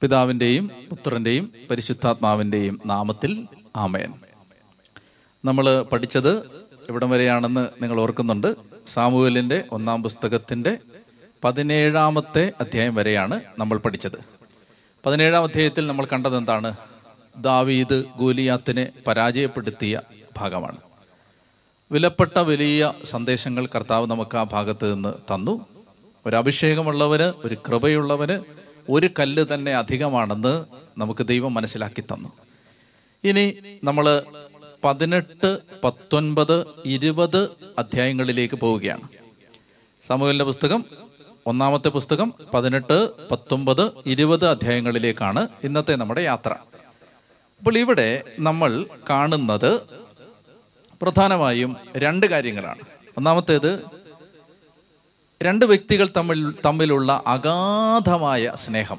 പിതാവിന്റെയും പുത്രന്റെയും പരിശുദ്ധാത്മാവിന്റെയും നാമത്തിൽ ആമയൻ നമ്മൾ പഠിച്ചത് എവിടം വരെയാണെന്ന് നിങ്ങൾ ഓർക്കുന്നുണ്ട്. സാമുവലിന്റെ ഒന്നാം പുസ്തകത്തിന്റെ പതിനേഴാമത്തെ അധ്യായം വരെയാണ് നമ്മൾ പഠിച്ചത്. പതിനേഴാം അധ്യായത്തിൽ നമ്മൾ കണ്ടത് എന്താണ് ദാവീദ് ഗോലിയാത്തിനെ പരാജയപ്പെടുത്തിയ ഭാഗമാണ്. വിലപ്പെട്ട വലിയ സന്ദേശങ്ങൾ കർത്താവ് നമുക്ക് ആ ഭാഗത്ത് നിന്ന് തന്നു. ഒരു അഭിഷേകമുള്ളവന് ഒരു കൃപയുള്ളവന് ഒരു കല്ല് തന്നെ അധികമാണെന്ന് നമുക്ക് ദൈവം മനസ്സിലാക്കി തന്നു. ഇനി നമ്മൾ പതിനെട്ട് പത്തൊൻപത് ഇരുപത് അധ്യായങ്ങളിലേക്ക് പോവുകയാണ്. സാമൂഹലിന്റെ പുസ്തകം ഒന്നാമത്തെ പുസ്തകം പതിനെട്ട് പത്തൊമ്പത് ഇരുപത് അധ്യായങ്ങളിലേക്കാണ് ഇന്നത്തെ നമ്മുടെ യാത്ര. അപ്പോൾ ഇവിടെ നമ്മൾ കാണുന്നത് പ്രധാനമായും രണ്ട് കാര്യങ്ങളാണ്. ഒന്നാമത്തേത് രണ്ട് വ്യക്തികൾ തമ്മിൽ തമ്മിലുള്ള അഗാധമായ സ്നേഹം.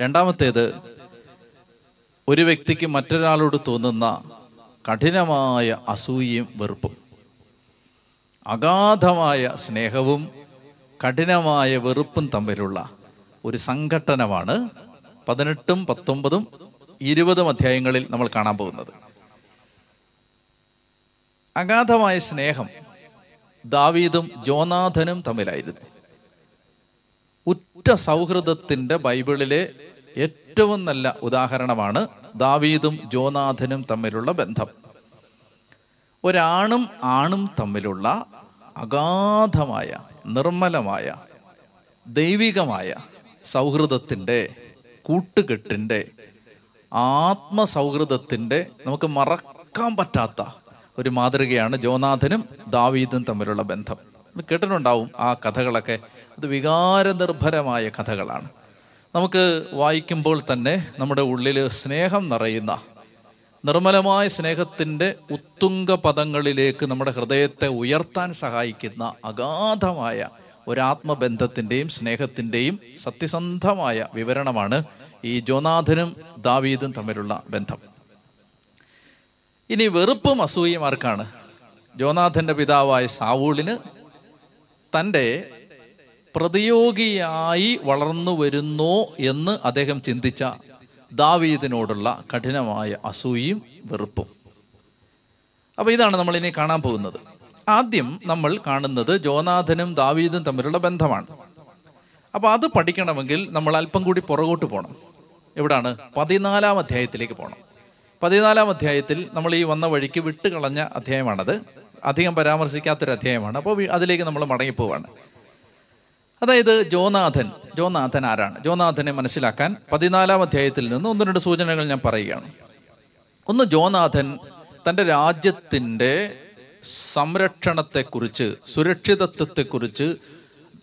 രണ്ടാമത്തേത് ഒരു വ്യക്തിക്ക് മറ്റൊരാളോട് തോന്നുന്ന കഠിനമായ അസൂയയും വെറുപ്പും. അഗാധമായ സ്നേഹവും കഠിനമായ വെറുപ്പും തമ്മിലുള്ള ഒരു സംഘട്ടനമാണ് പതിനെട്ടും പത്തൊമ്പതും ഇരുപതും അധ്യായങ്ങളിൽ നമ്മൾ കാണാൻ പോകുന്നത്. അഗാധമായ സ്നേഹം ദാവീദും ജോനാഥനും തമ്മിലായിരുന്നു. ഉറ്റ സൗഹൃദത്തിന്റെ ബൈബിളിലെ ഏറ്റവും നല്ല ഉദാഹരണമാണ് ദാവീദും ജോനാഥനും തമ്മിലുള്ള ബന്ധം. ഒരാണും ആണും തമ്മിലുള്ള അഗാധമായ നിർമ്മലമായ ദൈവികമായ സൗഹൃദത്തിന്റെ കൂട്ടുകെട്ടിന്റെ ആത്മസൗഹൃദത്തിന്റെ നമുക്ക് മറക്കാൻ പറ്റാത്ത ഒരു മാതൃകയാണ് ജോനാഥനും ദാവീദും തമ്മിലുള്ള ബന്ധം. കേട്ടിട്ടുണ്ടാവും ആ കഥകളൊക്കെ അത് വികാരനിർഭരമായ കഥകളാണ്. നമുക്ക് വായിക്കുമ്പോൾ തന്നെ നമ്മുടെ ഉള്ളിൽ സ്നേഹം നിറയുന്ന നിർമ്മലമായ സ്നേഹത്തിന്റെ ഉത്തുംഗ പദങ്ങളിലേക്ക് നമ്മുടെ ഹൃദയത്തെ ഉയർത്താൻ സഹായിക്കുന്ന അഗാധമായ ഒരാത്മബന്ധത്തിന്റെയും സ്നേഹത്തിന്റെയും സത്യസന്ധമായ വിവരണമാണ് ഈ ജോനാഥനും ദാവീദും തമ്മിലുള്ള ബന്ധം. ഇനി വെറുപ്പും അസൂയയും ആർക്കാണ്? ജോനാഥന്റെ പിതാവായ സാവൂളിന് തന്റെ പ്രതിയോഗിയായി വളർന്നു വരുന്നു എന്ന് അദ്ദേഹം ചിന്തിച്ച ദാവീദിനോടുള്ള കഠിനമായ അസൂയയും വെറുപ്പും. അപ്പൊ ഇതാണ് നമ്മൾ ഇനി കാണാൻ പോകുന്നത്. ആദ്യം നമ്മൾ കാണുന്നത് ജോനാഥനും ദാവീദും തമ്മിലുള്ള ബന്ധമാണ്. അപ്പൊ അത് പഠിക്കണമെങ്കിൽ നമ്മൾ അല്പം കൂടി പുറകോട്ട് പോകണം എവിടാണ്? പതിനാലാം അധ്യായത്തിലേക്ക് പോകണം പതിനാലാം അധ്യായത്തിൽ നമ്മൾ ഈ വന്ന വഴിക്ക് വിട്ടുകളഞ്ഞ അധ്യായമാണത്. അധികം പരാമർശിക്കാത്തൊരു അധ്യായമാണ്. അപ്പോൾ അതിലേക്ക് നമ്മൾ മടങ്ങിപ്പോവാണ്. അതായത് ജോനാഥൻ. ജോനാഥൻ ആരാണ്? ജോനാഥനെ മനസ്സിലാക്കാൻ പതിനാലാം അധ്യായത്തിൽ നിന്ന് ഒന്ന് രണ്ട് സൂചനകൾ ഞാൻ പറയുകയാണ്. ഒന്ന് ജോനാഥൻ തന്റെ രാജ്യത്തിന്റെ സംരക്ഷണത്തെക്കുറിച്ച് സുരക്ഷിതത്വത്തെക്കുറിച്ച്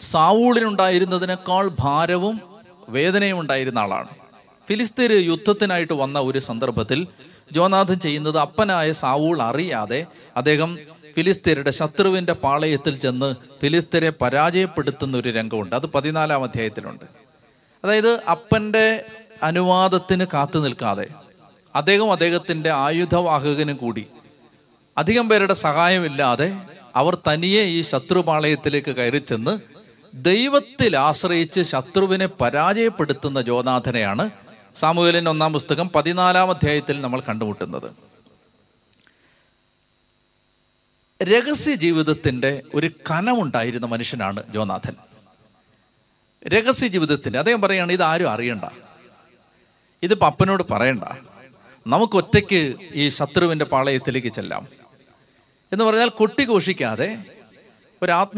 സാവൂളിനുണ്ടായിരുന്നതിനേക്കാൾ ഭാരവും വേദനയും ഉണ്ടായിരുന്ന ആളാണ്. ഫിലിസ്തീന് യുദ്ധത്തിനായിട്ട് വന്ന ഒരു സന്ദർഭത്തിൽ ജോനാഥൻ ചെയ്യുന്നത് അപ്പനായ സാവൂൾ അറിയാതെ അദ്ദേഹം ഫിലിസ്തീരുടെ ശത്രുവിന്റെ പാളയത്തിൽ ചെന്ന് ഫിലിസ്തീരെ പരാജയപ്പെടുത്തുന്ന ഒരു രംഗമുണ്ട്. അത് പതിനാലാം അധ്യായത്തിലുണ്ട്. അതായത് അപ്പന്റെ അനുവാദത്തിന് കാത്തു നിൽക്കാതെ അദ്ദേഹം അദ്ദേഹത്തിന്റെ ആയുധവാഹകനും കൂടി അധികം പേരുടെ സഹായമില്ലാതെ അവർ തനിയെ ഈ ശത്രുപാളയത്തിലേക്ക് കയറി ചെന്ന് ദൈവത്തിൽ ആശ്രയിച്ച് ശത്രുവിനെ പരാജയപ്പെടുത്തുന്ന ജോനാഥനെയാണ് സാമൂഹലിൻ ഒന്നാം പുസ്തകം പതിനാലാം അധ്യായത്തിൽ നമ്മൾ കണ്ടുമുട്ടുന്നത്. രഹസ്യ ജീവിതത്തിന്റെ ഒരു കനമുണ്ടായിരുന്ന മനുഷ്യനാണ് ജോനാഥൻ. രഹസ്യ ജീവിതത്തിന്റെ അദ്ദേഹം പറയാണ് ഇത് ആരും അറിയണ്ട. ഇത് പപ്പനോട് പറയണ്ട. നമുക്ക് ഒറ്റയ്ക്ക് ഈ ശത്രുവിന്റെ പാളയത്തിലേക്ക് ചെല്ലാം. എന്ന് പറഞ്ഞാൽ കൊട്ടിഘോഷിക്കാതെ ഒരു ആത്മീയ